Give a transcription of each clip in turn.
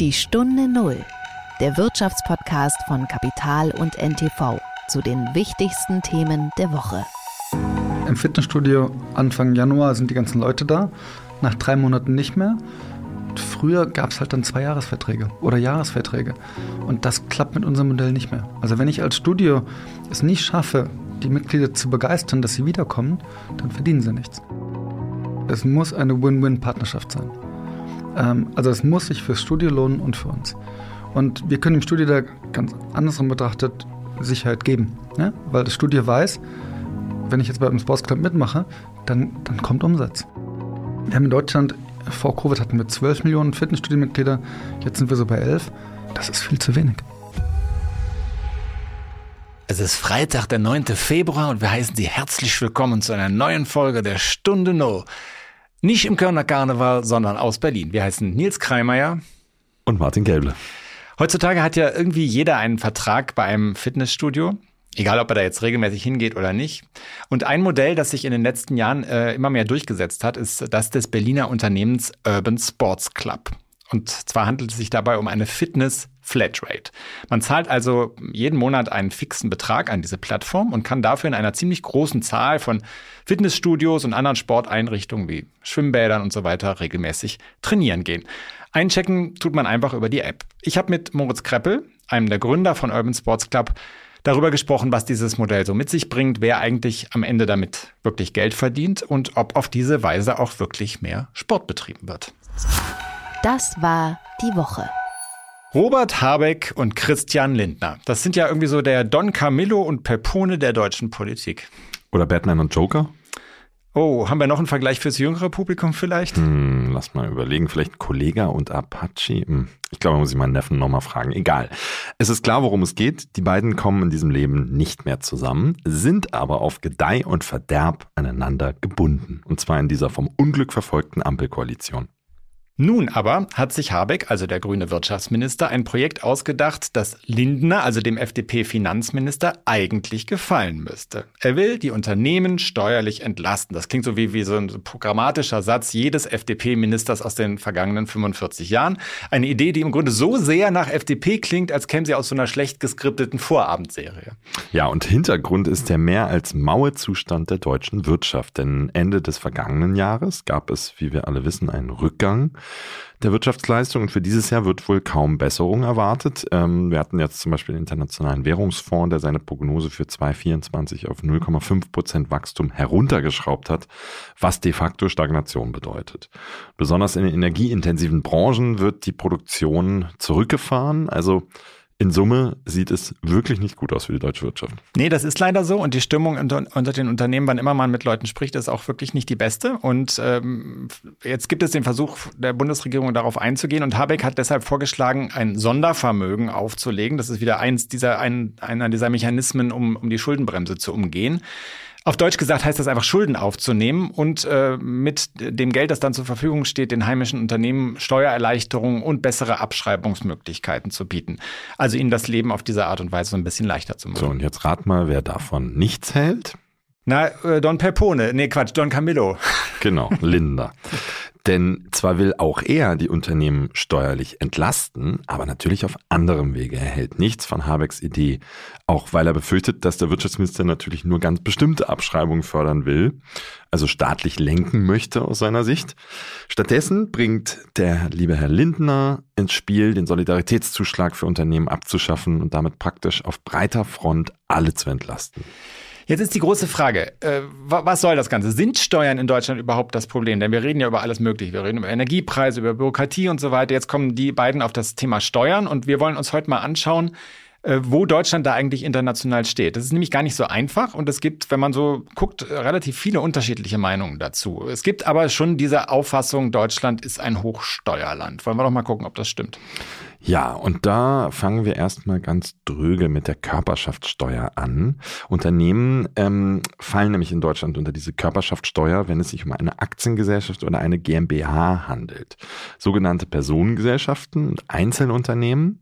Die Stunde Null, der Wirtschaftspodcast von Kapital und NTV zu den wichtigsten Themen der Woche. Im Fitnessstudio Anfang Januar sind die ganzen Leute da, nach drei Monaten nicht mehr. Früher gab es halt dann zwei Jahresverträge oder Jahresverträge. Und das klappt mit unserem Modell nicht mehr. Also wenn ich als Studio es nicht schaffe, die Mitglieder zu begeistern, dass sie wiederkommen, dann verdienen sie nichts. Es muss eine Win-Win-Partnerschaft sein. Ähm, also es muss sich fürs Studio lohnen und für uns. Und wir können im Studio da ganz andersrum betrachtet Sicherheit geben. Ne? Weil das Studio weiß, wenn ich jetzt bei einem Sportsclub mitmache, dann, dann kommt Umsatz. Wir haben in Deutschland, vor Covid hatten wir 12 Millionen Fitnessstudio-Mitglieder, jetzt sind wir so bei 11. Das ist viel zu wenig. Es ist Freitag, der 9. Februar und wir heißen Sie herzlich willkommen zu einer neuen Folge der Stunde No. Nicht im Kölner Karneval, sondern aus Berlin. Wir heißen Nils Kreimeier und Martin Gäble. Heutzutage hat ja irgendwie jeder einen Vertrag bei einem Fitnessstudio. Egal, ob er da jetzt regelmäßig hingeht oder nicht. Und ein Modell, das sich in den letzten Jahren äh, immer mehr durchgesetzt hat, ist das des Berliner Unternehmens Urban Sports Club. Und zwar handelt es sich dabei um eine Fitness Flatrate. Man zahlt also jeden Monat einen fixen Betrag an diese Plattform und kann dafür in einer ziemlich großen Zahl von Fitnessstudios und anderen Sporteinrichtungen wie Schwimmbädern und so weiter regelmäßig trainieren gehen. Einchecken tut man einfach über die App. Ich habe mit Moritz Kreppel, einem der Gründer von Urban Sports Club, darüber gesprochen, was dieses Modell so mit sich bringt, wer eigentlich am Ende damit wirklich Geld verdient und ob auf diese Weise auch wirklich mehr Sport betrieben wird. Das war die Woche. Robert Habeck und Christian Lindner. Das sind ja irgendwie so der Don Camillo und Pepone der deutschen Politik. Oder Batman und Joker? Oh, haben wir noch einen Vergleich fürs jüngere Publikum vielleicht? Hm, lass mal überlegen. Vielleicht Kollega und Apache? Hm, ich glaube, muss ich meinen Neffen nochmal fragen. Egal. Es ist klar, worum es geht. Die beiden kommen in diesem Leben nicht mehr zusammen, sind aber auf Gedeih und Verderb aneinander gebunden. Und zwar in dieser vom Unglück verfolgten Ampelkoalition. Nun aber hat sich Habeck, also der grüne Wirtschaftsminister, ein Projekt ausgedacht, das Lindner, also dem FDP-Finanzminister, eigentlich gefallen müsste. Er will die Unternehmen steuerlich entlasten. Das klingt so wie, wie so ein programmatischer Satz jedes FDP-Ministers aus den vergangenen 45 Jahren. Eine Idee, die im Grunde so sehr nach FDP klingt, als käme sie aus so einer schlecht geskripteten Vorabendserie. Ja, und Hintergrund ist der mehr als Mauerzustand der deutschen Wirtschaft. Denn Ende des vergangenen Jahres gab es, wie wir alle wissen, einen Rückgang der Wirtschaftsleistung. Und für dieses Jahr wird wohl kaum Besserung erwartet. Ähm, wir hatten jetzt zum Beispiel den Internationalen Währungsfonds, der seine Prognose für 2024 auf 0,5 Prozent Wachstum heruntergeschraubt hat, was de facto Stagnation bedeutet. Besonders in den energieintensiven Branchen wird die Produktion zurückgefahren. Also in Summe sieht es wirklich nicht gut aus für die deutsche Wirtschaft. Nee, das ist leider so. Und die Stimmung unter, unter den Unternehmen, wann immer man mit Leuten spricht, ist auch wirklich nicht die beste. Und ähm, jetzt gibt es den Versuch der Bundesregierung, darauf einzugehen. Und Habeck hat deshalb vorgeschlagen, ein Sondervermögen aufzulegen. Das ist wieder eins dieser, ein, einer dieser Mechanismen, um, um die Schuldenbremse zu umgehen. Auf Deutsch gesagt heißt das einfach Schulden aufzunehmen und äh, mit dem Geld, das dann zur Verfügung steht, den heimischen Unternehmen Steuererleichterungen und bessere Abschreibungsmöglichkeiten zu bieten. Also ihnen das Leben auf diese Art und Weise so ein bisschen leichter zu machen. So, und jetzt rat mal, wer davon nichts hält. Na, äh, Don Pepone, nee Quatsch, Don Camillo. Genau, Linda. Denn zwar will auch er die Unternehmen steuerlich entlasten, aber natürlich auf anderem Wege. Er hält nichts von Habecks Idee, auch weil er befürchtet, dass der Wirtschaftsminister natürlich nur ganz bestimmte Abschreibungen fördern will, also staatlich lenken möchte aus seiner Sicht. Stattdessen bringt der liebe Herr Lindner ins Spiel, den Solidaritätszuschlag für Unternehmen abzuschaffen und damit praktisch auf breiter Front alle zu entlasten. Jetzt ist die große Frage, äh, was soll das Ganze? Sind Steuern in Deutschland überhaupt das Problem? Denn wir reden ja über alles Mögliche. Wir reden über Energiepreise, über Bürokratie und so weiter. Jetzt kommen die beiden auf das Thema Steuern und wir wollen uns heute mal anschauen, äh, wo Deutschland da eigentlich international steht. Das ist nämlich gar nicht so einfach und es gibt, wenn man so guckt, relativ viele unterschiedliche Meinungen dazu. Es gibt aber schon diese Auffassung, Deutschland ist ein Hochsteuerland. Wollen wir doch mal gucken, ob das stimmt. Ja, und da fangen wir erstmal ganz dröge mit der Körperschaftssteuer an. Unternehmen ähm, fallen nämlich in Deutschland unter diese Körperschaftssteuer, wenn es sich um eine Aktiengesellschaft oder eine GmbH handelt. Sogenannte Personengesellschaften und Einzelunternehmen,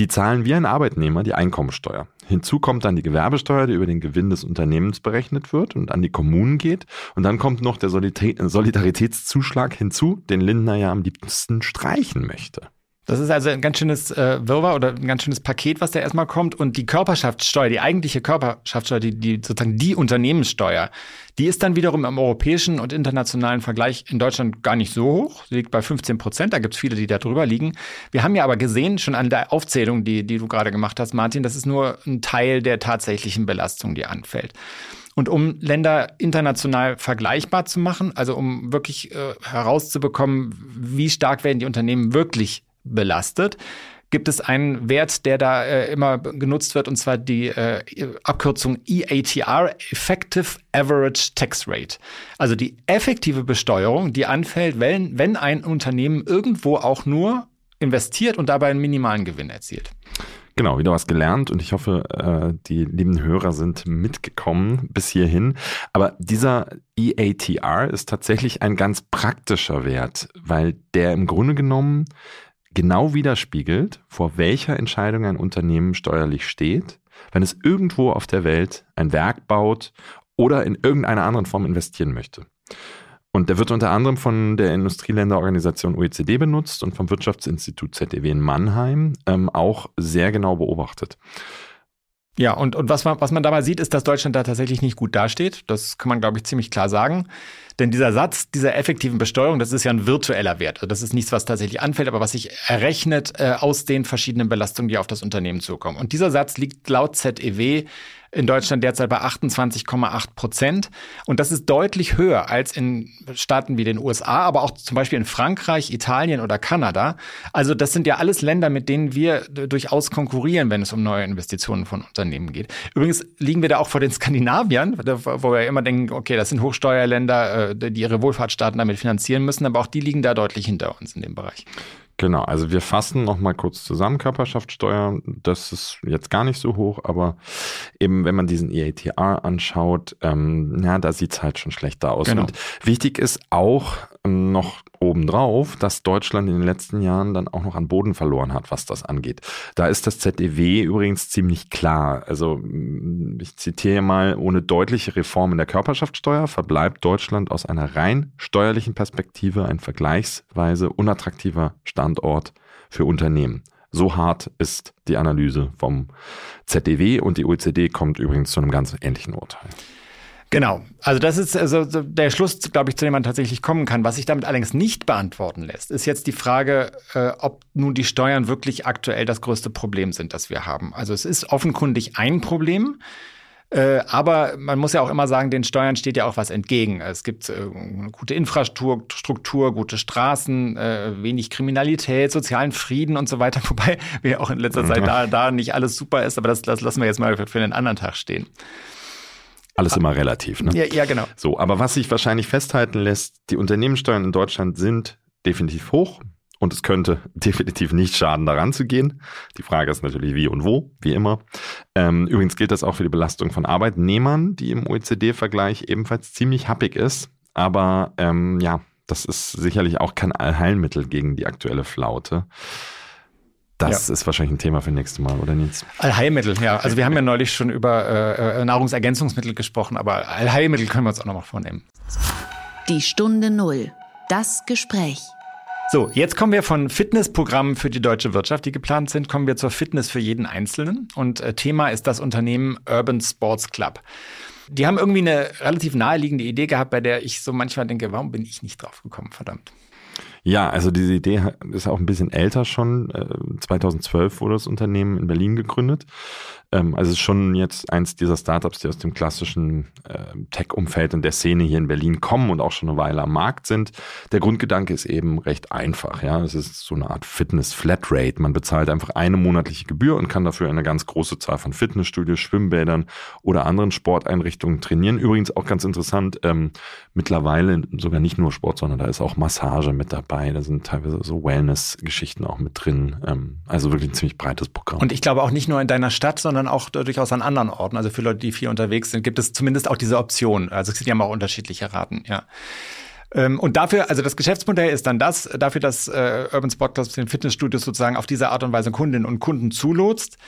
die zahlen wie ein Arbeitnehmer die Einkommensteuer. Hinzu kommt dann die Gewerbesteuer, die über den Gewinn des Unternehmens berechnet wird und an die Kommunen geht. Und dann kommt noch der Solidaritätszuschlag hinzu, den Lindner ja am liebsten streichen möchte. Das ist also ein ganz schönes äh, Wirrwarr oder ein ganz schönes Paket, was da erstmal kommt. Und die Körperschaftssteuer, die eigentliche Körperschaftssteuer, die, die sozusagen die Unternehmenssteuer, die ist dann wiederum im europäischen und internationalen Vergleich in Deutschland gar nicht so hoch. Sie liegt bei 15 Prozent. Da gibt es viele, die da drüber liegen. Wir haben ja aber gesehen, schon an der Aufzählung, die, die du gerade gemacht hast, Martin, das ist nur ein Teil der tatsächlichen Belastung, die anfällt. Und um Länder international vergleichbar zu machen, also um wirklich äh, herauszubekommen, wie stark werden die Unternehmen wirklich belastet, gibt es einen Wert, der da äh, immer genutzt wird, und zwar die äh, Abkürzung EATR, Effective Average Tax Rate. Also die effektive Besteuerung, die anfällt, wenn, wenn ein Unternehmen irgendwo auch nur investiert und dabei einen minimalen Gewinn erzielt. Genau, wieder was gelernt und ich hoffe, äh, die lieben Hörer sind mitgekommen bis hierhin. Aber dieser EATR ist tatsächlich ein ganz praktischer Wert, weil der im Grunde genommen genau widerspiegelt, vor welcher Entscheidung ein Unternehmen steuerlich steht, wenn es irgendwo auf der Welt ein Werk baut oder in irgendeiner anderen Form investieren möchte. Und der wird unter anderem von der Industrieländerorganisation OECD benutzt und vom Wirtschaftsinstitut ZDW in Mannheim ähm, auch sehr genau beobachtet. Ja, und, und was, man, was man dabei sieht, ist, dass Deutschland da tatsächlich nicht gut dasteht. Das kann man, glaube ich, ziemlich klar sagen. Denn dieser Satz dieser effektiven Besteuerung, das ist ja ein virtueller Wert. Also das ist nichts, was tatsächlich anfällt, aber was sich errechnet äh, aus den verschiedenen Belastungen, die auf das Unternehmen zukommen. Und dieser Satz liegt laut ZEW in Deutschland derzeit bei 28,8 Prozent. Und das ist deutlich höher als in Staaten wie den USA, aber auch zum Beispiel in Frankreich, Italien oder Kanada. Also das sind ja alles Länder, mit denen wir durchaus konkurrieren, wenn es um neue Investitionen von Unternehmen geht. Übrigens liegen wir da auch vor den Skandinaviern, wo wir immer denken, okay, das sind Hochsteuerländer, äh, die ihre Wohlfahrtsstaaten damit finanzieren müssen, aber auch die liegen da deutlich hinter uns in dem Bereich. Genau, also wir fassen nochmal kurz zusammen Körperschaftssteuer. Das ist jetzt gar nicht so hoch, aber eben wenn man diesen EATR anschaut, ähm, ja, da sieht's halt schon schlechter aus. Genau. Und wichtig ist auch noch obendrauf, dass Deutschland in den letzten Jahren dann auch noch an Boden verloren hat, was das angeht. Da ist das ZDW übrigens ziemlich klar. Also mm, ich zitiere mal, ohne deutliche Reform in der Körperschaftssteuer verbleibt Deutschland aus einer rein steuerlichen Perspektive ein vergleichsweise unattraktiver Standort für Unternehmen. So hart ist die Analyse vom ZDW und die OECD kommt übrigens zu einem ganz ähnlichen Urteil. Genau. Also das ist also der Schluss, glaube ich, zu dem man tatsächlich kommen kann. Was sich damit allerdings nicht beantworten lässt, ist jetzt die Frage, äh, ob nun die Steuern wirklich aktuell das größte Problem sind, das wir haben. Also es ist offenkundig ein Problem. Äh, aber man muss ja auch immer sagen, den Steuern steht ja auch was entgegen. Es gibt äh, gute Infrastruktur, gute Straßen, äh, wenig Kriminalität, sozialen Frieden und so weiter. Wobei wir auch in letzter. Zeit da, da nicht alles super ist, aber das, das lassen wir jetzt mal für, für einen anderen Tag stehen. Alles immer relativ, ne? Ja, ja, genau. So, aber was sich wahrscheinlich festhalten lässt, die Unternehmenssteuern in Deutschland sind definitiv hoch. Und es könnte definitiv nicht schaden, daran zu gehen. Die Frage ist natürlich, wie und wo, wie immer. Ähm, übrigens gilt das auch für die Belastung von Arbeitnehmern, die im OECD-Vergleich ebenfalls ziemlich happig ist. Aber ähm, ja, das ist sicherlich auch kein Allheilmittel gegen die aktuelle Flaute. Das ja. ist wahrscheinlich ein Thema für nächstes Mal, oder Nils? Allheilmittel, ja. Also wir haben ja neulich schon über äh, äh Nahrungsergänzungsmittel gesprochen, aber Allheilmittel können wir uns auch nochmal vornehmen. Die Stunde Null. Das Gespräch. So, jetzt kommen wir von Fitnessprogrammen für die deutsche Wirtschaft, die geplant sind, kommen wir zur Fitness für jeden Einzelnen. Und äh, Thema ist das Unternehmen Urban Sports Club. Die haben irgendwie eine relativ naheliegende Idee gehabt, bei der ich so manchmal denke, warum bin ich nicht drauf gekommen, verdammt. Ja, also diese Idee ist auch ein bisschen älter schon. 2012 äh, wurde das Unternehmen in Berlin gegründet. Ähm, also es ist schon jetzt eins dieser Startups, die aus dem klassischen äh, Tech-Umfeld und der Szene hier in Berlin kommen und auch schon eine Weile am Markt sind. Der Grundgedanke ist eben recht einfach. Ja, es ist so eine Art Fitness-Flatrate. Man bezahlt einfach eine monatliche Gebühr und kann dafür eine ganz große Zahl von Fitnessstudios, Schwimmbädern oder anderen Sporteinrichtungen trainieren. Übrigens auch ganz interessant, ähm, mittlerweile sogar nicht nur Sport, sondern da ist auch Massage mit dabei. Da sind teilweise so Wellness-Geschichten auch mit drin. Ähm, also wirklich ein ziemlich breites Programm. Und ich glaube auch nicht nur in deiner Stadt, sondern sondern auch durchaus an anderen Orten. Also für Leute, die viel unterwegs sind, gibt es zumindest auch diese Option. Also es sind ja auch unterschiedliche Raten, ja. Ähm, und dafür, also das Geschäftsmodell ist dann das, dafür, dass äh, Urban Sport Clubs den Fitnessstudios sozusagen auf diese Art und Weise Kundinnen und Kunden zulotst,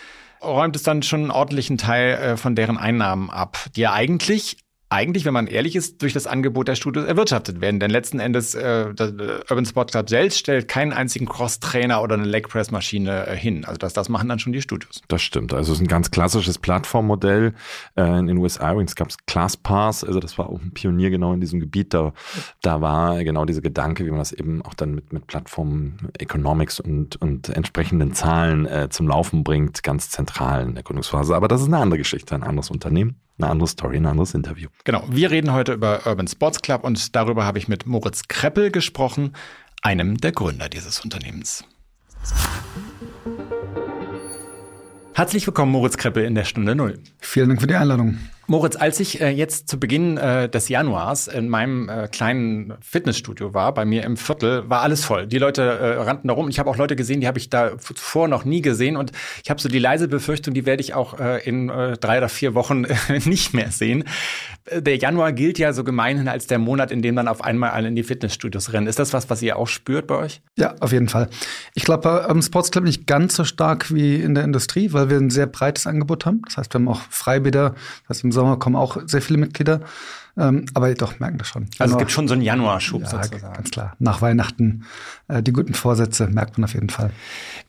räumt es dann schon einen ordentlichen Teil äh, von deren Einnahmen ab, die ja eigentlich eigentlich, wenn man ehrlich ist, durch das Angebot der Studios erwirtschaftet werden. Denn letzten Endes, äh, der Urban Sport Club selbst stellt keinen einzigen Cross-Trainer oder eine Leg-Press-Maschine äh, hin. Also das, das machen dann schon die Studios. Das stimmt. Also es ist ein ganz klassisches Plattformmodell. Äh, in den USA übrigens gab es ClassPass, also das war auch ein Pionier genau in diesem Gebiet. Da, da war genau dieser Gedanke, wie man das eben auch dann mit, mit Plattform Economics und, und entsprechenden Zahlen äh, zum Laufen bringt, ganz zentral in der Gründungsphase. Aber das ist eine andere Geschichte, ein anderes Unternehmen eine andere Story, ein anderes Interview. Genau, wir reden heute über Urban Sports Club und darüber habe ich mit Moritz Kreppel gesprochen, einem der Gründer dieses Unternehmens. Herzlich willkommen, Moritz Kreppel in der Stunde Null. Vielen Dank für die Einladung. Moritz, als ich äh, jetzt zu Beginn äh, des Januars in meinem äh, kleinen Fitnessstudio war, bei mir im Viertel, war alles voll. Die Leute rannten da rum. Ich habe auch Leute gesehen, die habe ich da zuvor noch nie gesehen. Und ich habe so die leise Befürchtung, die werde ich auch in drei oder vier Wochen nicht mehr sehen. Der Januar gilt ja so gemeinhin als der Monat, in dem dann auf einmal alle in die Fitnessstudios rennen. Ist das was, was ihr auch spürt bei euch? Ja, auf jeden Fall. Ich glaube, bei Urban Sports Club nicht ganz so stark wie in der Industrie, weil wir ein sehr breites Angebot haben. Das heißt, wir haben auch Freibäder, das heißt im Sommer kommen auch sehr viele Mitglieder. Ähm, aber doch, merken das schon. Also Januar, es gibt schon so einen Januarschub ja, sozusagen. Ganz klar. Nach Weihnachten äh, die guten Vorsätze merkt man auf jeden Fall.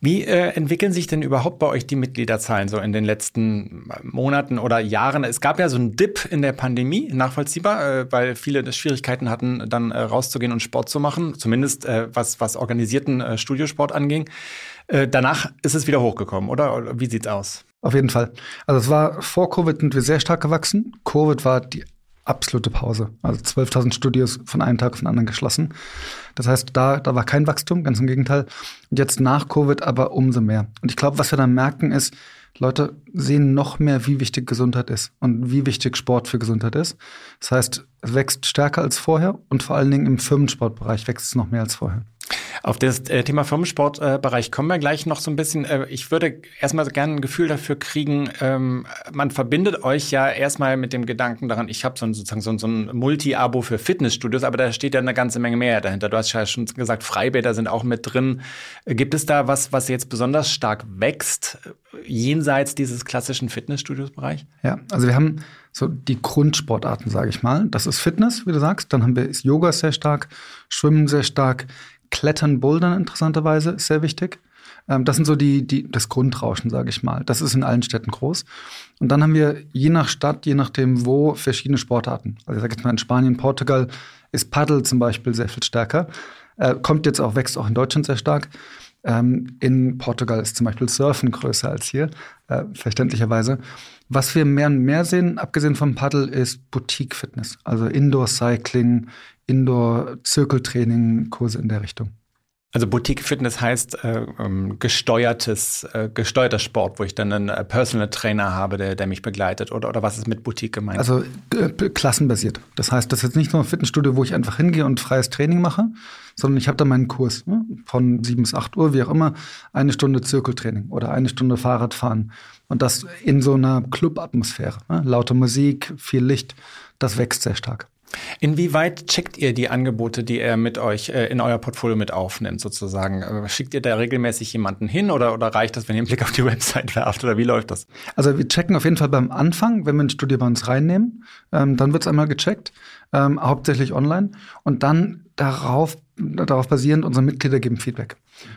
Wie äh, entwickeln sich denn überhaupt bei euch die Mitgliederzahlen so in den letzten Monaten oder Jahren? Es gab ja so einen Dip in der Pandemie, nachvollziehbar, äh, weil viele Schwierigkeiten hatten, dann äh, rauszugehen und Sport zu machen, zumindest äh, was, was organisierten äh, Studiosport anging. danach ist es wieder hochgekommen, oder? Wie sieht's aus? Auf jeden Fall. Also es war vor Covid sind wir sehr stark gewachsen. Covid war die absolute Pause. Also 12.000 Studios von einem Tag auf den anderen geschlossen. Das heißt, da, da war kein Wachstum, ganz im Gegenteil. Und jetzt nach Covid aber umso mehr. Und ich glaube, was wir dann merken ist, Leute sehen noch mehr, wie wichtig Gesundheit ist und wie wichtig Sport für Gesundheit ist. Das heißt, es wächst stärker als vorher und vor allen Dingen im Firmensportbereich wächst es noch mehr als vorher. Auf das äh, Thema Firmensportbereich äh, kommen wir gleich noch so ein bisschen. Äh, ich würde erstmal gerne ein Gefühl dafür kriegen, ähm, man verbindet euch ja erstmal mit dem Gedanken daran, ich habe so ein, sozusagen so, so ein Multi-Abo für Fitnessstudios, aber da steht ja eine ganze Menge mehr dahinter. Du hast ja schon gesagt, Freibäder sind auch mit drin. Gibt es da was, was jetzt besonders stark wächst, jenseits dieses klassischen Fitnessstudios-Bereich? Ja, also wir haben so die Grundsportarten, sage ich mal. Das ist Fitness, wie du sagst. Dann haben wir ist Yoga sehr stark, Schwimmen sehr stark, Klettern, Bouldern interessanterweise ist sehr wichtig. Ähm, das sind so die, die, das Grundrauschen, sage ich mal. Das ist in allen Städten groß. Und dann haben wir je nach Stadt, je nachdem wo, verschiedene Sportarten. Also ich sage jetzt mal in Spanien, Portugal ist Paddle zum Beispiel sehr viel stärker. Äh, kommt jetzt auch, wächst auch in Deutschland sehr stark. Ähm, in Portugal ist zum Beispiel Surfen größer als hier, äh, verständlicherweise. Was wir mehr und mehr sehen, abgesehen vom Paddle, ist Boutique-Fitness. Also Indoor-Cycling, Indoor-Zirkeltraining, Kurse in der Richtung. Also Boutique Fitness heißt äh, ähm, gesteuertes, äh, gesteuerter Sport, wo ich dann einen äh, Personal Trainer habe, der, der mich begleitet. Oder, oder was ist mit Boutique gemeint? Also äh, klassenbasiert. Das heißt, das ist jetzt nicht nur ein Fitnessstudio, wo ich einfach hingehe und freies Training mache, sondern ich habe da meinen Kurs ne? von 7 bis 8 Uhr, wie auch immer, eine Stunde Zirkeltraining oder eine Stunde Fahrradfahren. Und das in so einer Club-Atmosphäre. Ne? Laute Musik, viel Licht, das wächst sehr stark. Inwieweit checkt ihr die Angebote, die er mit euch äh, in euer Portfolio mit aufnimmt, sozusagen? Äh, schickt ihr da regelmäßig jemanden hin oder, oder reicht das, wenn ihr einen Blick auf die Website werft oder wie läuft das? Also wir checken auf jeden Fall beim Anfang, wenn wir ein Studio bei uns reinnehmen, ähm, dann wird es einmal gecheckt, ähm, hauptsächlich online und dann darauf, darauf basierend unsere Mitglieder geben Feedback.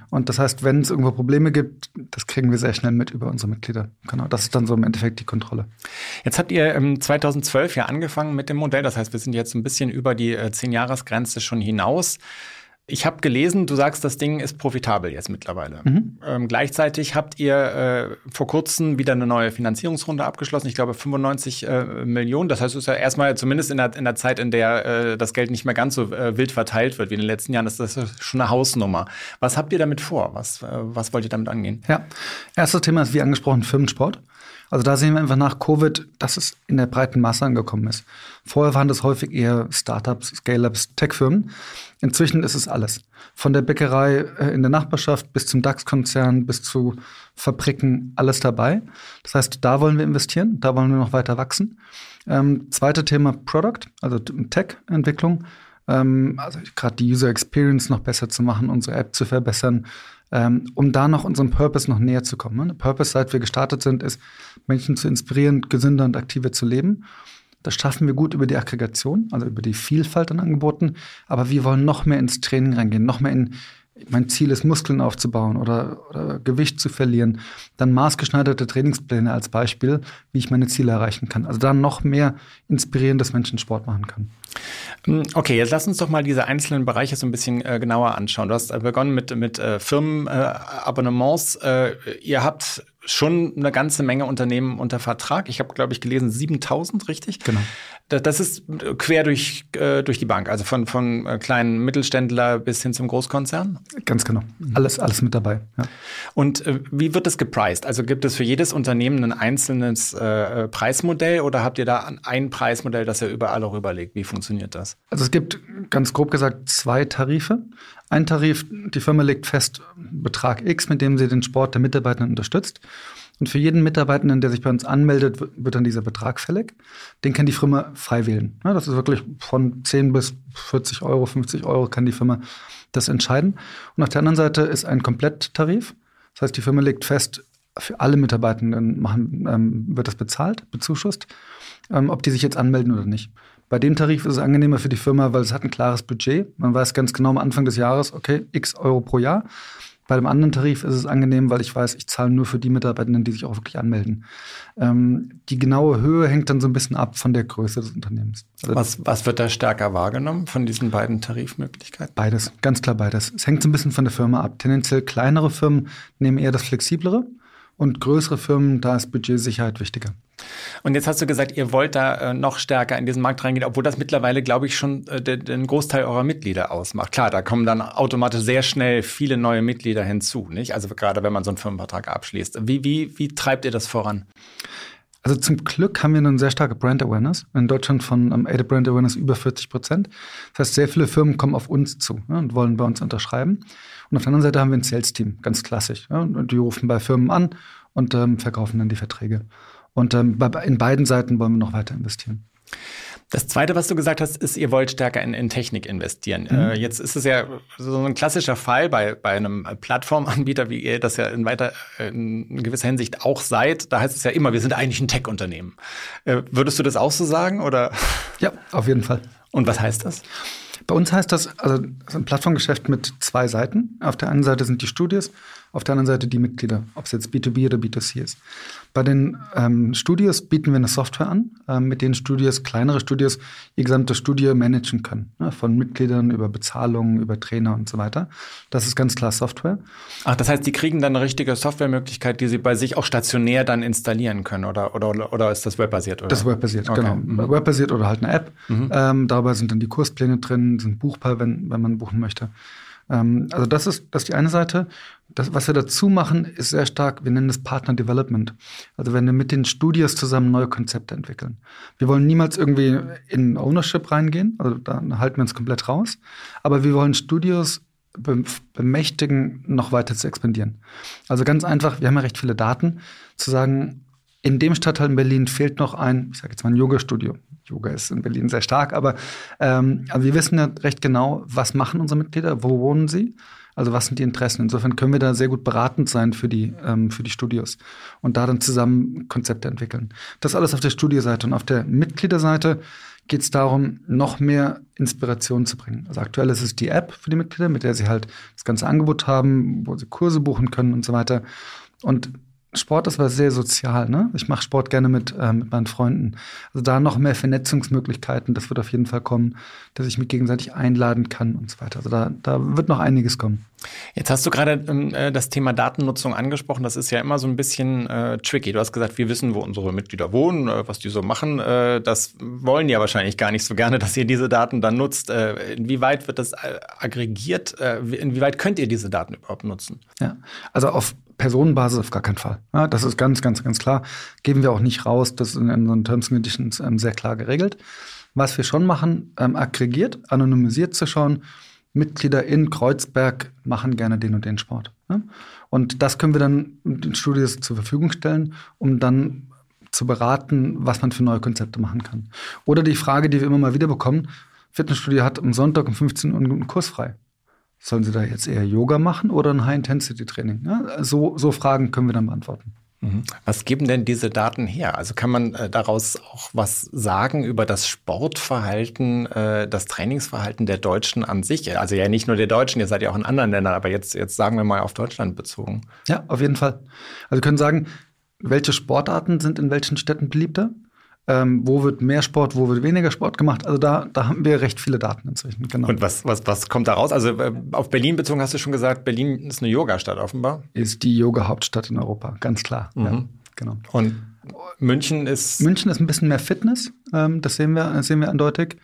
Und das heißt, wenn es irgendwo Probleme gibt, das kriegen wir sehr schnell mit über unsere Mitglieder. Genau, das ist dann so im Endeffekt die Kontrolle. Jetzt habt ihr 2012 ja angefangen mit dem Modell. Das heißt, wir sind jetzt ein bisschen über die äh, 10-Jahres-Grenze schon hinaus. Ich habe gelesen, du sagst, das Ding ist profitabel jetzt mittlerweile. Mhm. Ähm, gleichzeitig habt ihr äh, vor kurzem wieder eine neue Finanzierungsrunde abgeschlossen. Ich glaube 95 äh, Millionen. Das heißt, es ist ja erstmal zumindest in der, in der Zeit, in der äh, das Geld nicht mehr ganz so äh, wild verteilt wird wie in den letzten Jahren, ist das schon eine Hausnummer. Was habt ihr damit vor? Was, äh, was wollt ihr damit angehen? Ja, erstes Thema ist wie angesprochen Firmensport. Also da sehen wir einfach nach Covid, dass es in der breiten Masse angekommen ist. Vorher waren das häufig eher Startups, Scale-ups, Tech-Firmen. Inzwischen ist es alles. Von der Bäckerei äh, in der Nachbarschaft bis zum DAX-Konzern, bis zu Fabriken, alles dabei. Das heißt, da wollen wir investieren, da wollen wir noch weiter wachsen. Ähm, zweite Thema Product, also Tech-Entwicklung. Ähm, also gerade die User Experience noch besser zu machen, unsere App zu verbessern, ähm, um da noch unserem Purpose noch näher zu kommen. Ne? Purpose, seit wir gestartet sind, ist, Menschen zu inspirieren, gesünder und aktiver zu leben. Das schaffen wir gut über die Aggregation, also über die Vielfalt an Angeboten. Aber wir wollen noch mehr ins Training reingehen, noch mehr in, mein Ziel ist, Muskeln aufzubauen oder, oder, Gewicht zu verlieren. Dann maßgeschneiderte Trainingspläne als Beispiel, wie ich meine Ziele erreichen kann. Also dann noch mehr inspirieren, dass Menschen Sport machen können. Hm, okay, jetzt lass uns doch mal diese einzelnen Bereiche so ein bisschen äh, genauer anschauen. Du hast äh, begonnen mit, mit äh, Firmenabonnements. Äh, ihr habt schon eine ganze Menge Unternehmen unter Vertrag. Ich habe, glaube ich, gelesen 7000, richtig? Genau. Das, das ist quer durch, äh, durch die Bank, also von, von äh, kleinen Mittelständler bis hin zum Großkonzern? Ganz genau. Alles, alles mit dabei. Ja. Und äh, wie wird das gepreist? Also gibt es für jedes Unternehmen ein einzelnes äh, Preismodell oder habt ihr da ein Preismodell, das ihr überall auch überlegt? Wie funktioniert das? Also es gibt ganz grob gesagt zwei Tarife. Ein Tarif, die Firma legt fest Betrag X, mit dem sie den Sport der Mitarbeitenden unterstützt. Und für jeden Mitarbeitenden, der sich bei uns anmeldet, wird dann dieser Betrag fällig. Den kann die Firma frei wählen. Das ist wirklich von 10 bis 40 Euro, 50 Euro kann die Firma das entscheiden. Und auf der anderen Seite ist ein Kompletttarif. Das heißt, die Firma legt fest, für alle Mitarbeitenden machen, ähm, wird das bezahlt, bezuschusst, ähm, ob die sich jetzt anmelden oder nicht. Bei dem Tarif ist es angenehmer für die Firma, weil es hat ein klares Budget. Man weiß ganz genau am Anfang des Jahres, okay, x Euro pro Jahr. Bei dem anderen Tarif ist es angenehm, weil ich weiß, ich zahle nur für die Mitarbeitenden, die sich auch wirklich anmelden. Ähm, die genaue Höhe hängt dann so ein bisschen ab von der Größe des Unternehmens. Also was, was wird da stärker wahrgenommen von diesen beiden Tarifmöglichkeiten? Beides, ganz klar beides. Es hängt so ein bisschen von der Firma ab. Tendenziell kleinere Firmen nehmen eher das Flexiblere und größere Firmen, da ist Budgetsicherheit wichtiger. Und jetzt hast du gesagt, ihr wollt da äh, noch stärker in diesen Markt reingehen, obwohl das mittlerweile, glaube ich, schon äh, den, den, Großteil eurer Mitglieder ausmacht. Klar, da kommen dann automatisch sehr schnell viele neue Mitglieder hinzu, nicht? Also gerade wenn man so einen Firmenvertrag abschließt. Wie, wie, wie treibt ihr das voran? Also zum Glück haben wir eine sehr starke Brand Awareness. In Deutschland von um, Aided Brand Awareness über 40 Prozent. Das heißt, sehr viele Firmen kommen auf uns zu ja, und wollen bei uns unterschreiben. Und auf der anderen Seite haben wir ein Sales-Team, ganz klassisch. Ja, und die rufen bei Firmen an und ähm, verkaufen dann die Verträge. Und ähm, in beiden Seiten wollen wir noch weiter investieren. Das Zweite, was du gesagt hast, ist, ihr wollt stärker in, in Technik investieren. Mhm. Äh, jetzt ist es ja so ein klassischer Fall bei, bei einem Plattformanbieter, wie ihr das ja in weiter in gewisser Hinsicht auch seid. Da heißt es ja immer, wir sind eigentlich ein Tech-Unternehmen. Äh, würdest du das auch so sagen? Oder? Ja, auf jeden Fall. Und was heißt das? Bei uns heißt das, also das ist ein Plattformgeschäft mit zwei Seiten. Auf der einen Seite sind die Studios, auf der anderen Seite die Mitglieder, ob es jetzt B2B oder B2C ist. Bei den ähm, Studios bieten wir eine Software an, äh, mit denen Studios, kleinere Studios, ihr gesamtes Studio managen können. Ne? Von Mitgliedern über Bezahlungen, über Trainer und so weiter. Das ist ganz klar Software. Ach, das heißt, die kriegen dann eine richtige Softwaremöglichkeit, die sie bei sich auch stationär dann installieren können oder, oder, oder ist das webbasiert? Oder? Das ist webbasiert, okay. genau. Mhm. Webbasiert oder halt eine App. Mhm. Ähm, dabei sind dann die Kurspläne drin, sind buchbar, wenn, wenn man buchen möchte. Ähm, also das ist, das ist die eine Seite. Das, was wir dazu machen, ist sehr stark, wir nennen das Partner Development. Also wenn wir mit den Studios zusammen neue Konzepte entwickeln. Wir wollen niemals irgendwie in Ownership reingehen, also da halten wir uns komplett raus. Aber wir wollen Studios bemächtigen, noch weiter zu expandieren. Also ganz einfach, wir haben ja recht viele Daten, zu sagen, in dem Stadtteil in Berlin fehlt noch ein, ich sage jetzt mal ein Yoga-Studio. Yoga ist in Berlin sehr stark, aber ähm, also wir wissen ja recht genau, was machen unsere Mitglieder, wo wohnen sie, also was sind die Interessen. Insofern können wir da sehr gut beratend sein für die, ähm, für die Studios und da dann zusammen Konzepte entwickeln. Das alles auf der Studioseite und auf der Mitgliederseite geht es darum, noch mehr Inspiration zu bringen. Also aktuell ist es die App für die Mitglieder, mit der sie halt das ganze Angebot haben, wo sie Kurse buchen können und so weiter. Und Sport ist was sehr sozial, ne? Ich mache Sport gerne mit, äh, mit meinen Freunden. Also da noch mehr Vernetzungsmöglichkeiten, das wird auf jeden Fall kommen, dass ich mich gegenseitig einladen kann und so weiter. Also da, da wird noch einiges kommen. Jetzt hast du gerade ähm, äh, das Thema Datennutzung angesprochen. Das ist ja immer so ein bisschen äh, tricky. Du hast gesagt, wir wissen, wo unsere Mitglieder wohnen, äh, was die so machen. Äh, das wollen ja wahrscheinlich gar nicht so gerne, dass ihr diese Daten dann nutzt. Äh, inwieweit wird das äh, aggregiert? inwieweit könnt ihr diese Daten überhaupt nutzen? Ja, also auf Personenbasis auf gar keinen Fall. Ja, das ist ganz, ganz, ganz klar. Geben wir auch nicht raus. Das ist in unseren Terms and Conditions ähm, sehr klar geregelt. Was wir schon machen, ähm, aggregiert, anonymisiert zu schauen, Mitglieder in Kreuzberg machen gerne den und den Sport. Ja? Und das können wir dann den Studios zur Verfügung stellen, um dann zu beraten, was man für neue Konzepte machen kann. Oder die Frage, die wir immer mal wieder bekommen, Fitnessstudio hat am Sonntag um 15 Uhr einen Kurs frei. Sollen sie da jetzt eher Yoga machen oder ein High-Intensity-Training? Ja, so, so Fragen können wir dann beantworten. Mhm. Was geben denn diese Daten her? Also kann man äh, daraus auch was sagen über das Sportverhalten, äh, das Trainingsverhalten der Deutschen an sich? Also ja nicht nur der Deutschen, ihr seid ja auch in anderen Ländern, aber jetzt, jetzt sagen wir mal auf Deutschland bezogen. Ja, auf jeden Fall. Also wir können sagen, welche Sportarten sind in welchen Städten beliebter? Ähm, wo wird mehr Sport, wo wird weniger Sport gemacht? Also da, da haben wir recht viele Daten inzwischen. Genau. Und was, was, was kommt da raus? Also äh, auf Berlin bezogen hast du schon gesagt, Berlin ist eine Yoga-Stadt offenbar. Ist die Yoga-Hauptstadt in Europa, ganz klar. Mhm. Ja, genau. Und München ist. München ist ein bisschen mehr Fitness, ähm, das sehen wir, das sehen wir eindeutig.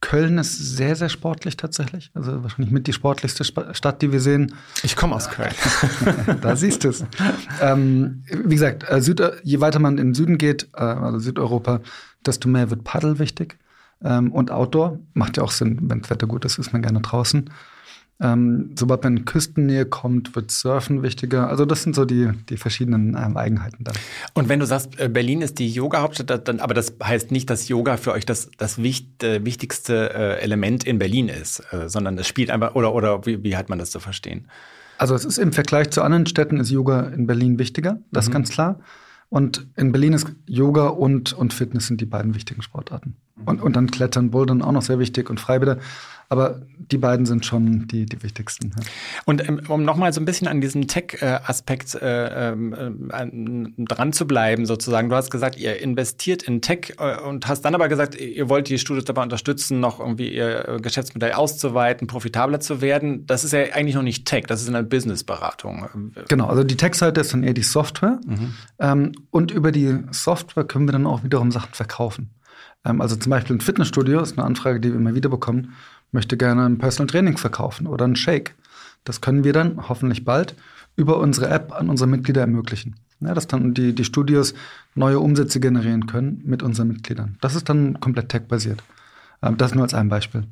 Köln ist sehr, sehr sportlich tatsächlich. Also wahrscheinlich mit die sportlichste Stadt, die wir sehen. Ich komme aus Köln. da siehst du es. Ähm, wie gesagt, äh, Süd, je weiter man in den Süden geht, äh, also Südeuropa, desto mehr wird Paddel wichtig. Ähm, und Outdoor macht ja auch Sinn, wenn das Wetter gut ist, ist man gerne draußen. Ähm, sobald man in Küstennähe kommt, wird Surfen wichtiger. Also das sind so die, die verschiedenen ähm, Eigenheiten da. Und wenn du sagst, äh, Berlin ist die Yoga-Hauptstadt, dann, aber das heißt nicht, dass Yoga für euch das, das wichtig, äh, wichtigste äh, Element in Berlin ist, äh, sondern es spielt einfach, oder, oder wie, wie hat man das zu verstehen? Also es ist im Vergleich zu anderen Städten ist Yoga in Berlin wichtiger, das mhm. ist ganz klar. Und in Berlin ist Yoga und, und Fitness sind die beiden wichtigen Sportarten. Und, und dann Klettern, Bouldern auch noch sehr wichtig und Freibäder. Aber die beiden sind schon die, die wichtigsten. Ja. Und ähm, um nochmal so ein bisschen an diesem Tech-Aspekt äh, äh, dran zu bleiben, sozusagen. Du hast gesagt, ihr investiert in Tech äh, und hast dann aber gesagt, ihr wollt die Studios dabei unterstützen, noch irgendwie ihr Geschäftsmodell auszuweiten, profitabler zu werden. Das ist ja eigentlich noch nicht Tech, das ist eine Businessberatung. Genau, also die Tech-Seite ist dann eher die Software. Mhm. Ähm, und über die Software können wir dann auch wiederum Sachen verkaufen. Ähm, also zum Beispiel ein Fitnessstudio ist eine Anfrage, die wir immer wieder bekommen möchte gerne ein Personal Training verkaufen oder einen Shake. Das können wir dann hoffentlich bald über unsere App an unsere Mitglieder ermöglichen. Ja, dass dann die, die Studios neue Umsätze generieren können mit unseren Mitgliedern. Das ist dann komplett tech-basiert. Ähm, das nur als ein Beispiel.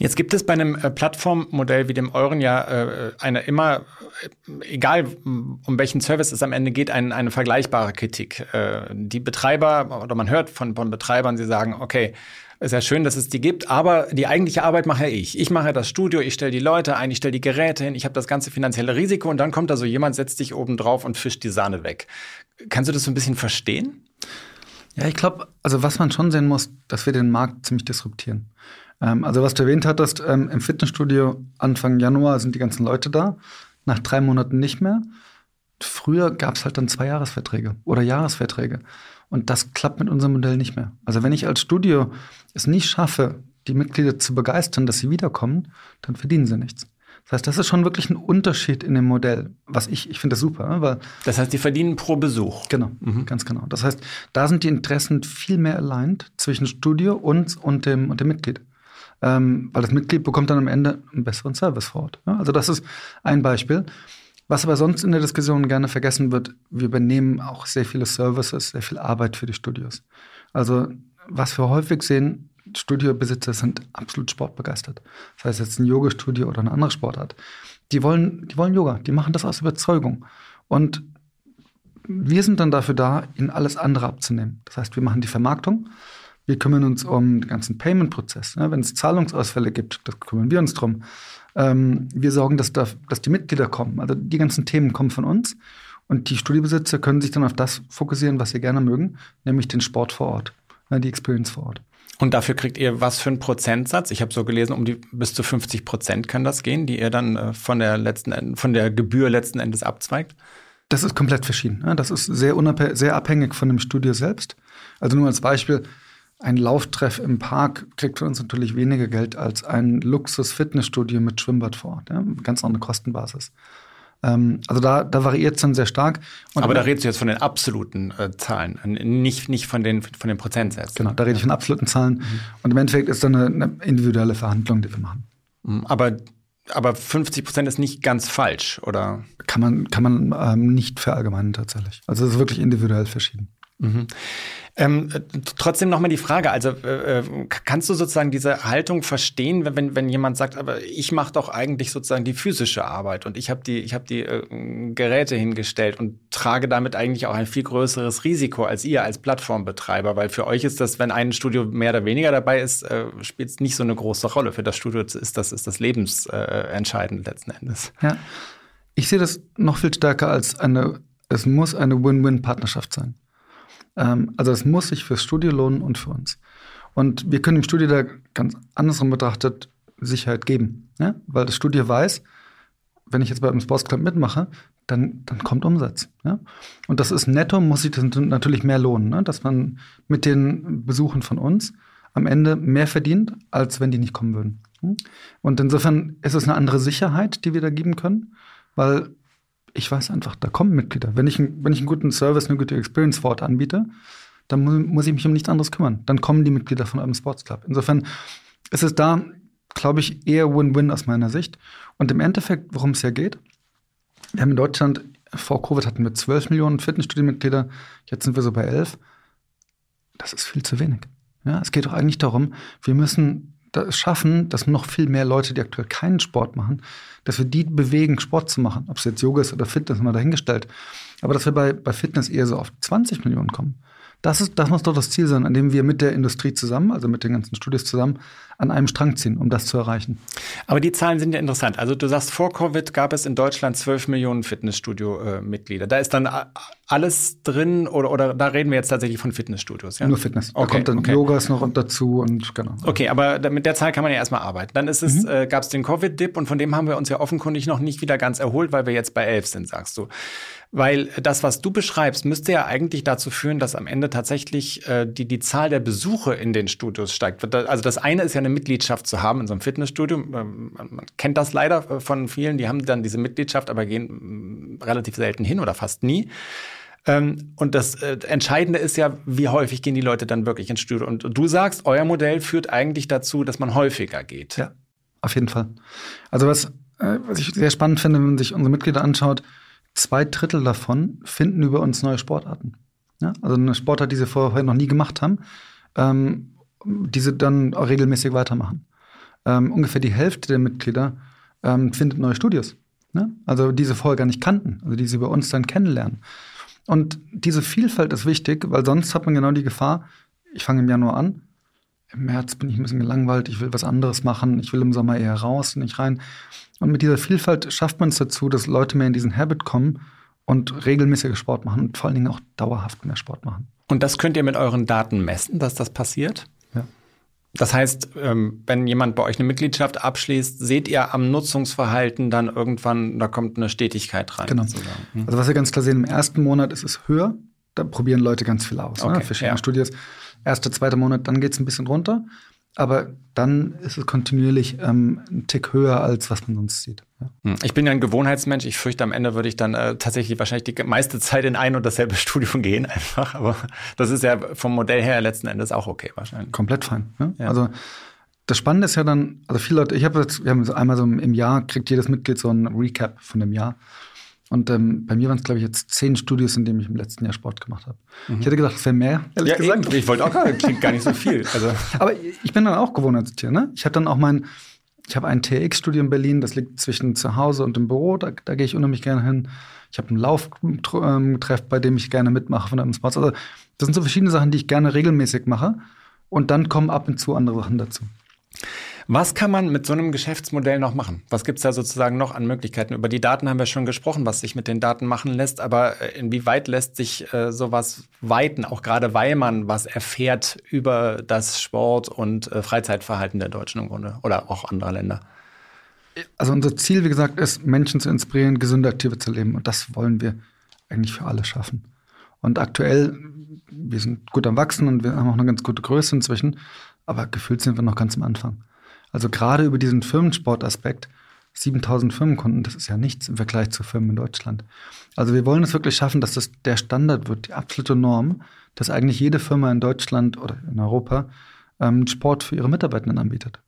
Jetzt gibt es bei einem äh, Plattformmodell wie dem euren ja äh, eine immer, äh, egal um welchen Service es am Ende geht, eine, eine vergleichbare Kritik. Die Betreiber oder man hört von, von Betreibern, sie sagen, okay, ist ja schön, dass es die gibt, aber die eigentliche Arbeit mache ich. Ich mache das Studio, ich stelle die Leute ein, ich stelle die Geräte hin, ich habe das ganze finanzielle Risiko und dann kommt da so jemand, setzt sich oben drauf und fischt die Sahne weg. Kannst du das so ein bisschen verstehen? Ja, ich glaube, also was man schon sehen muss, dass wir den Markt ziemlich disruptieren. Ähm, also was du erwähnt hattest, ähm, im Fitnessstudio Anfang Januar sind die ganzen Leute da, nach drei Monaten nicht mehr. Früher gab es halt dann zwei Jahresverträge oder Jahresverträge. Und das klappt mit unserem Modell nicht mehr. Also wenn ich als Studio es nicht schaffe, die Mitglieder zu begeistern, dass sie wiederkommen, dann verdienen sie nichts. Das heißt, das ist schon wirklich ein Unterschied in dem Modell, was ich, ich finde das super. Ne? Weil das heißt, die verdienen pro Besuch. Genau, mhm. ganz genau. Das heißt, da sind die Interessen viel mehr aligned zwischen Studio und, und, dem, und dem Mitglied. Ähm, weil das Mitglied bekommt dann am Ende einen besseren Service vor Ort. Ja? Also das ist ein Beispiel. Was aber sonst in der Diskussion gerne vergessen wird, wir übernehmen auch sehr viele Services, sehr viel Arbeit für die Studios. Also was wir häufig sehen, Studiobesitzer sind absolut sportbegeistert. Das heißt jetzt ein Yoga-Studio oder eine andere Sportart. Die wollen, die wollen Yoga, die machen das aus Überzeugung. Und wir sind dann dafür da, ihnen alles andere abzunehmen. Das heißt, wir machen die Vermarktung, wir kümmern uns um den ganzen Payment-Prozess. Wenn es Zahlungsausfälle gibt, das kümmern wir uns drum. Ähm, wir sorgen, dass, da, dass die Mitglieder kommen. Also die ganzen Themen kommen von uns. Und die Studiobesitzer können sich dann auf das fokussieren, was sie gerne mögen, nämlich den Sport vor Ort, die Experience vor Ort. Und dafür kriegt ihr was für einen Prozentsatz? Ich habe so gelesen, um die bis zu 50 Prozent kann das gehen, die ihr dann äh, von der letzten von der Gebühr letzten Endes abzweigt. Das ist komplett verschieden. Das ist sehr, sehr abhängig von dem Studio selbst. Also nur als Beispiel, ein Lauftreff im Park kriegt für uns natürlich weniger Geld als ein Luxus-Fitnessstudio mit Schwimmbad vor Ort. Ja? Ganz andere Kostenbasis. Ähm, also da, da variiert es dann sehr stark. Und Aber da redest du jetzt von den absoluten äh, Zahlen, nicht, nicht von, den, von den Prozentsätzen. Genau, da rede ich von absoluten Zahlen. Mhm. Und im Endeffekt ist dann eine, eine individuelle Verhandlung, die wir machen. Mhm. Aber aber 50 Prozent ist nicht ganz falsch, oder? Kann man, kann man ähm, nicht verallgemeinern tatsächlich. Also es ist wirklich individuell verschieden. Mhm. Ähm, trotzdem nochmal die Frage, also äh, äh, kannst du sozusagen diese Haltung verstehen, wenn, wenn jemand sagt, aber ich mache doch eigentlich sozusagen die physische Arbeit und ich habe die, ich hab die äh, Geräte hingestellt und trage damit eigentlich auch ein viel größeres Risiko als ihr als Plattformbetreiber, weil für euch ist das, wenn ein Studio mehr oder weniger dabei ist, äh, spielt es nicht so eine große Rolle. Für das Studio ist das, ist das lebensentscheidend letzten Endes. Ja. Ich sehe das noch viel stärker als eine es muss eine Win-Win-Partnerschaft sein. Ähm, also es muss sich fürs Studio lohnen und für uns. Und wir können dem Studio da ganz andersrum betrachtet Sicherheit geben. Ja? Weil das Studio weiß, wenn ich jetzt bei einem Sports Club mitmache, dann, dann kommt Umsatz. Ja? Und das ist netto, muss sich das natürlich mehr lohnen, ne? dass man mit den Besuchen von uns am Ende mehr verdient, als wenn die nicht kommen würden. Hm? Und insofern ist es eine andere Sicherheit, die wir da geben können, weil ich weiß einfach, da kommen Mitglieder. Wenn ich, wenn ich einen guten Service, eine gute Experience vor Ort anbiete, dann muss, muss ich mich um nichts anderes kümmern. Dann kommen die Mitglieder von einem Sports Club. Insofern ist es da, glaube ich, eher Win-Win aus meiner Sicht. Und im Endeffekt, worum es ja geht, wir haben in Deutschland, vor Covid hatten wir 12 Millionen Fitnessstudio-Mitglieder, jetzt sind wir so bei 11. Das ist viel zu wenig. Ja, es geht doch eigentlich darum, wir müssen es schaffen, dass noch viel mehr Leute, die aktuell keinen Sport machen, dass wir die bewegen, Sport zu machen. Ob es jetzt Yoga ist oder Fitness, mal dahingestellt. Aber dass wir bei, bei Fitness eher so auf 20 Millionen kommen. Das, ist, das muss doch das Ziel sein, an dem wir mit der Industrie zusammen, also mit den ganzen Studios zusammen, an einem Strang ziehen, um das zu erreichen. Aber die Zahlen sind ja interessant. Also du sagst, vor Covid gab es in Deutschland 12 Millionen Fitnessstudio-Mitglieder. Da ist dann alles drin oder, oder da reden wir jetzt tatsächlich von Fitnessstudios, ja? Nur Fitness. Okay, da kommt dann okay. Yogas noch dazu und genau. Okay, aber mit der Zahl kann man ja erstmal arbeiten. Dann ist es, mhm. äh, gab es den Covid-Dip und von dem haben wir uns ja offenkundig noch nicht wieder ganz erholt, weil wir jetzt bei 11 sind, sagst du. Weil das, was du beschreibst, müsste ja eigentlich dazu führen, dass am Ende tatsächlich äh, die, die Zahl der Besuche in den Studios steigt. Also das eine ist ja eine Mitgliedschaft zu haben in so einem Fitnessstudio. Ähm, man kennt das leider äh, von vielen, die haben dann diese Mitgliedschaft, aber gehen mm, relativ selten hin oder fast nie. Ähm, und das äh, Entscheidende ist ja, wie häufig gehen die Leute dann wirklich ins Studio. Und du sagst, euer Modell führt eigentlich dazu, dass man häufiger geht. Ja, auf jeden Fall. Also was, äh, was ich sehr spannend finde, wenn man sich unsere Mitglieder anschaut, zwei Drittel davon finden über uns neue Sportarten. Ja? Also eine Sportart, die sie vorher noch nie gemacht haben, ähm, die sie dann regelmäßig weitermachen. Ähm, ungefähr die Hälfte der Mitglieder ähm, findet neue Studios. Ne? Also die sie vorher gar nicht kannten, also die sie bei uns dann kennenlernen. Und diese Vielfalt ist wichtig, weil sonst hat man genau die Gefahr, ich fange im Januar an, im März bin ich ein bisschen gelangweilt, ich will was anderes machen, ich will im Sommer eher raus, nicht rein. Und mit dieser Vielfalt schafft man es dazu, dass Leute mehr in diesen Habit kommen und regelmäßiger Sport machen und vor allen Dingen auch dauerhaft mehr Sport machen. Und das könnt ihr mit euren Daten messen, dass das passiert? Ja. Das heißt, ähm, wenn jemand bei euch eine Mitgliedschaft abschließt, seht ihr am Nutzungsverhalten dann irgendwann, da kommt eine Stetigkeit rein. Genau. Hm. Also was wir ganz klar sehen, im ersten Monat ist es höher. Da probieren Leute ganz viel aus. Ne? Okay, ne? Verschiedene ja. Studios. Erster, zweiter Monat, dann geht es ein bisschen runter. Aber dann ist es kontinuierlich ähm, ein Tick höher, als was man sonst sieht. Ja. Hm. Ich bin ja ein Gewohnheitsmensch. Ich fürchte, am Ende würde ich dann äh, tatsächlich wahrscheinlich die meiste Zeit in ein und dasselbe Studium gehen einfach. Aber das ist ja vom Modell her letzten Endes auch okay wahrscheinlich. Komplett fein. Ne? Ja. Also das Spannende ist ja dann, also viele Leute, ich habe jetzt, wir haben so einmal so im Jahr, kriegt jedes Mitglied so ein Recap von dem Jahr. Und ähm, bei mir waren es, glaube ich, jetzt zehn Studios, in denen ich im letzten Jahr Sport gemacht habe. Mhm. Ich hätte gedacht, es wäre mehr, ehrlich ja, gesagt. Eben. Ich wollte auch gar, klingt gar nicht so viel. Also. Aber ich bin dann auch Gewohnheitstier. Ne? Ich habe dann auch mein, ich habe ein TX-Studio in Berlin, das liegt zwischen zu Hause und dem Büro, da, da gehe ich unheimlich gerne hin. Ich habe einen Lauftreff, bei dem ich gerne mitmache von einem Sport. Also das sind so verschiedene Sachen, die ich gerne regelmäßig mache. Und dann kommen ab und zu andere Sachen dazu. Was kann man mit so einem Geschäftsmodell noch machen? Was gibt es da sozusagen noch an Möglichkeiten? Über die Daten haben wir schon gesprochen, was sich mit den Daten machen lässt, aber äh, inwieweit lässt sich äh, sowas weiten, auch gerade weil man was erfährt über das Sport- und äh, Freizeitverhalten der Deutschen im Grunde oder auch anderer Länder? Also unser Ziel, wie gesagt, ist, Menschen zu inspirieren, gesünder, aktiver zu leben. Und das wollen wir eigentlich für alle schaffen. Und aktuell, wir sind gut am Wachsen und wir haben auch eine ganz gute Größe inzwischen, aber gefühlt sind wir noch ganz am Anfang. Also gerade über diesen Firmensportaspekt, 7000 Firmenkunden, das ist ja nichts im Vergleich zu Firmen in Deutschland. Also wir wollen es wirklich schaffen, dass das der Standard wird, die absolute Norm, dass eigentlich jede Firma in Deutschland oder in Europa ähm, Sport für ihre Mitarbeitenden anbietet.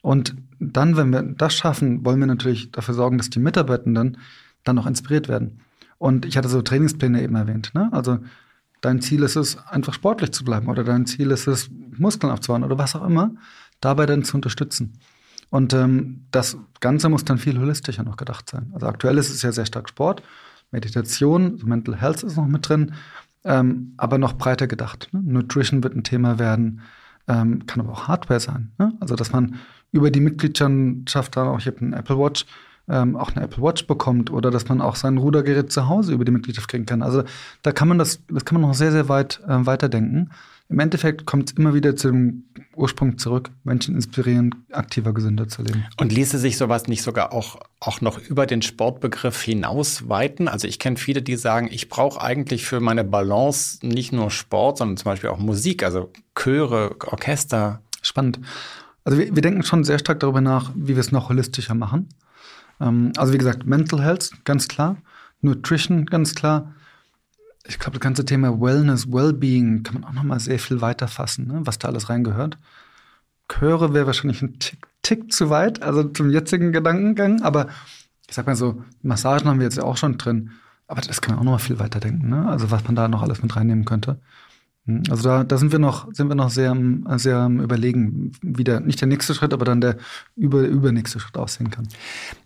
Und dann, wenn wir das schaffen, wollen wir natürlich dafür sorgen, dass die Mitarbeitenden dann auch inspiriert werden. Und ich hatte so Trainingspläne eben erwähnt. Ne? Also dein Ziel ist es, einfach sportlich zu bleiben oder dein Ziel ist es, Muskeln aufzubauen oder was auch immer dabei dann zu unterstützen. Und ähm, das Ganze muss dann viel holistischer noch gedacht sein. Also aktuell ist es ja sehr stark Sport, Meditation, Mental Health ist noch mit drin, ähm, aber noch breiter gedacht. Ne? Nutrition wird ein Thema werden, ähm, kann aber auch Hardware sein. Ne? Also dass man über die Mitgliedschaft dann auch, ich habe einen Apple Watch, ähm, auch eine Apple Watch bekommt oder dass man auch sein Rudergerät zu Hause über die Mitgliedschaft kriegen kann. Also da kann man das, das kann man noch sehr, sehr weit äh, weiterdenken. Im Endeffekt kommt es immer wieder zum Ursprung zurück, Menschen inspirieren, aktiver, gesünder zu leben. Und ließe sich sowas nicht sogar auch, auch noch über den Sportbegriff hinaus weiten? Also ich kenne viele, die sagen, ich brauche eigentlich für meine Balance nicht nur Sport, sondern zum Beispiel auch Musik, also Chöre, Orchester. Spannend. Also wir, wir denken schon sehr stark darüber nach, wie wir es noch holistischer machen. Ähm, also wie gesagt, Mental Health, ganz klar. Nutrition, ganz klar ich glaube, das ganze Thema Wellness, Wellbeing kann man auch noch mal sehr viel weiter fassen, ne? was da alles reingehört. Chöre wäre wahrscheinlich ein Tick, Tick, zu weit, also zum jetzigen Gedankengang, aber ich sag mal so, Massagen haben wir jetzt ja auch schon drin, aber das kann man auch noch mal viel weiter denken, ne? also was man da noch alles mit reinnehmen könnte. Hm, also da, da sind wir noch, sind wir noch sehr, sehr am überlegen, wie der, nicht der nächste Schritt, aber dann der über, übernächste Schritt aussehen kann.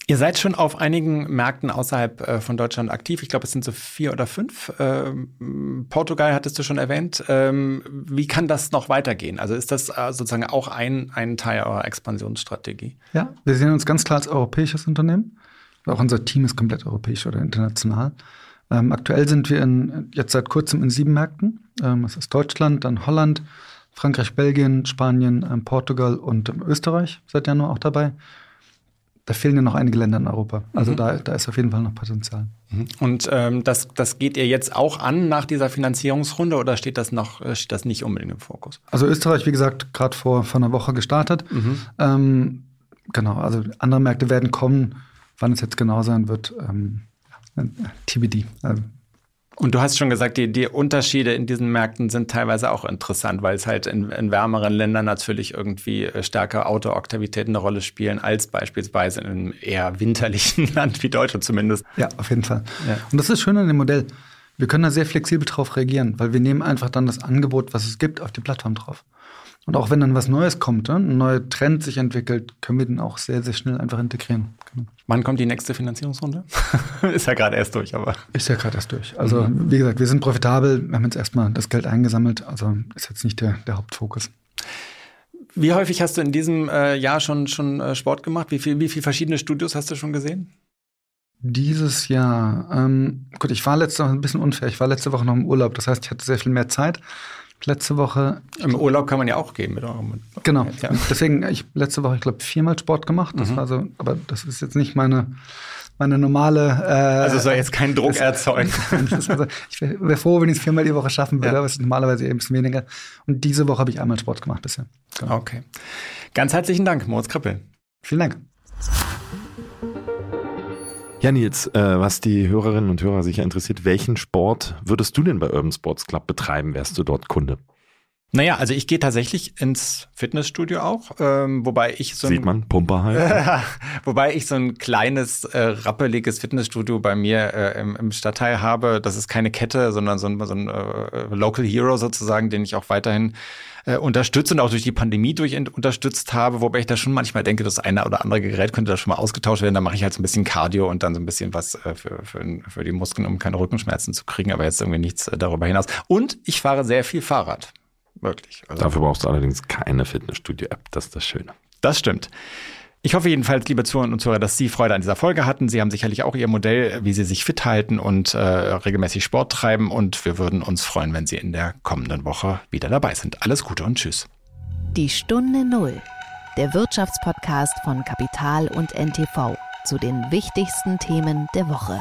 Ihr seid schon auf einigen Märkten außerhalb äh, von Deutschland aktiv. Ich glaube, es sind so vier oder fünf. Ähm, Portugal hattest du schon erwähnt. Ähm, wie kann das noch weitergehen? Also ist das äh, sozusagen auch ein, ein Teil eurer Expansionsstrategie? Ja, wir sehen uns ganz klar als europäisches Unternehmen. Auch unser Team ist komplett europäisch oder international. Ähm, aktuell sind wir in, jetzt seit kurzem in sieben Märkten. Ähm, das ist Deutschland, dann Holland, Frankreich, Belgien, Spanien, ähm, Portugal und ähm, Österreich seit Januar auch dabei. Da fehlen ja noch einige Länder in Europa. Also mhm. da, da ist auf jeden Fall noch Potenzial. Mhm. Und ähm, das, das geht ihr jetzt auch an nach dieser Finanzierungsrunde oder steht das noch äh, steht das nicht unbedingt im Fokus? Also Österreich, wie gesagt, gerade vor, vor einer Woche gestartet. Mhm. Ähm, genau, also andere Märkte werden kommen. Wann es jetzt genau sein wird, ähm, TBD. Also. Und du hast schon gesagt, die, die Unterschiede in diesen Märkten sind teilweise auch interessant, weil es halt in, in wärmeren Ländern natürlich irgendwie äh, stärker Outdoor-Aktivitäten eine Rolle spielen, als beispielsweise in einem eher winterlichen Land wie Deutschland zumindest. Ja, auf jeden Fall. Ja. Und das ist schön an dem Modell. Wir können da sehr flexibel drauf reagieren, weil wir nehmen einfach dann das Angebot, was es gibt, auf die Plattform drauf. Und auch wenn dann was Neues kommt, ne, ein neuer Trend sich entwickelt, können wir den auch sehr, sehr schnell einfach integrieren. Genau. Wann kommt die nächste Finanzierungsrunde? ist ja gerade erst durch, aber. Ist ja gerade erst durch. Also, mhm. wie gesagt, wir sind profitabel, wir haben jetzt erstmal das Geld eingesammelt, also ist jetzt nicht der, der Hauptfokus. Wie häufig hast du in diesem äh, Jahr schon, schon äh, Sport gemacht? Wie viele wie viel verschiedene Studios hast du schon gesehen? Dieses Jahr, ähm, gut, ich war letzte Woche ein bisschen unfair. Ich war letzte Woche noch im Urlaub, das heißt, ich hatte sehr viel mehr Zeit letzte Woche. Im Urlaub kann man ja auch gehen mit eurem. Genau. Ja. Deswegen, ich letzte Woche, ich glaube, viermal Sport gemacht. Das mhm. war so, aber das ist jetzt nicht meine, meine normale. Äh, also soll jetzt keinen Druck erzeugen. also, ich wäre wär froh, wenn ich es viermal die Woche schaffen würde, ja. aber es ist normalerweise eben ein bisschen weniger. Und diese Woche habe ich einmal Sport gemacht bisher. Genau. Okay. Ganz herzlichen Dank, Moritz Krippel. Vielen Dank. Ja, Nils, äh, was die Hörerinnen und Hörer sicher interessiert, welchen Sport würdest du denn bei Urban Sports Club betreiben, wärst du dort Kunde? Naja, also ich gehe tatsächlich ins Fitnessstudio auch, ähm, wobei ich so ein, Sieht man, Pumper halt. wobei ich so ein kleines, äh, rappeliges Fitnessstudio bei mir äh, im, im, Stadtteil habe. Das ist keine Kette, sondern so ein, so ein äh, Local Hero sozusagen, den ich auch weiterhin äh, unterstützt und auch durch die Pandemie durch unterstützt habe, wobei ich da schon manchmal denke, das eine oder andere Gerät könnte da schon mal ausgetauscht werden. Da mache ich halt so ein bisschen Cardio und dann so ein bisschen was äh, für, für, für die Muskeln, um keine Rückenschmerzen zu kriegen, aber jetzt irgendwie nichts äh, darüber hinaus. Und ich fahre sehr viel Fahrrad. Wirklich. Also, Dafür brauchst du allerdings keine Fitnessstudio-App, das ist das Schöne. Das stimmt. Ich hoffe jedenfalls, liebe Zuhörerinnen und Zuhörer, dass Sie Freude an dieser Folge hatten. Sie haben sicherlich auch Ihr Modell, wie Sie sich fit halten und äh, regelmäßig Sport treiben. Und wir würden uns freuen, wenn Sie in der kommenden Woche wieder dabei sind. Alles Gute und Tschüss. Die Stunde Null, der Wirtschaftspodcast von Kapital und NTV zu den wichtigsten Themen der Woche.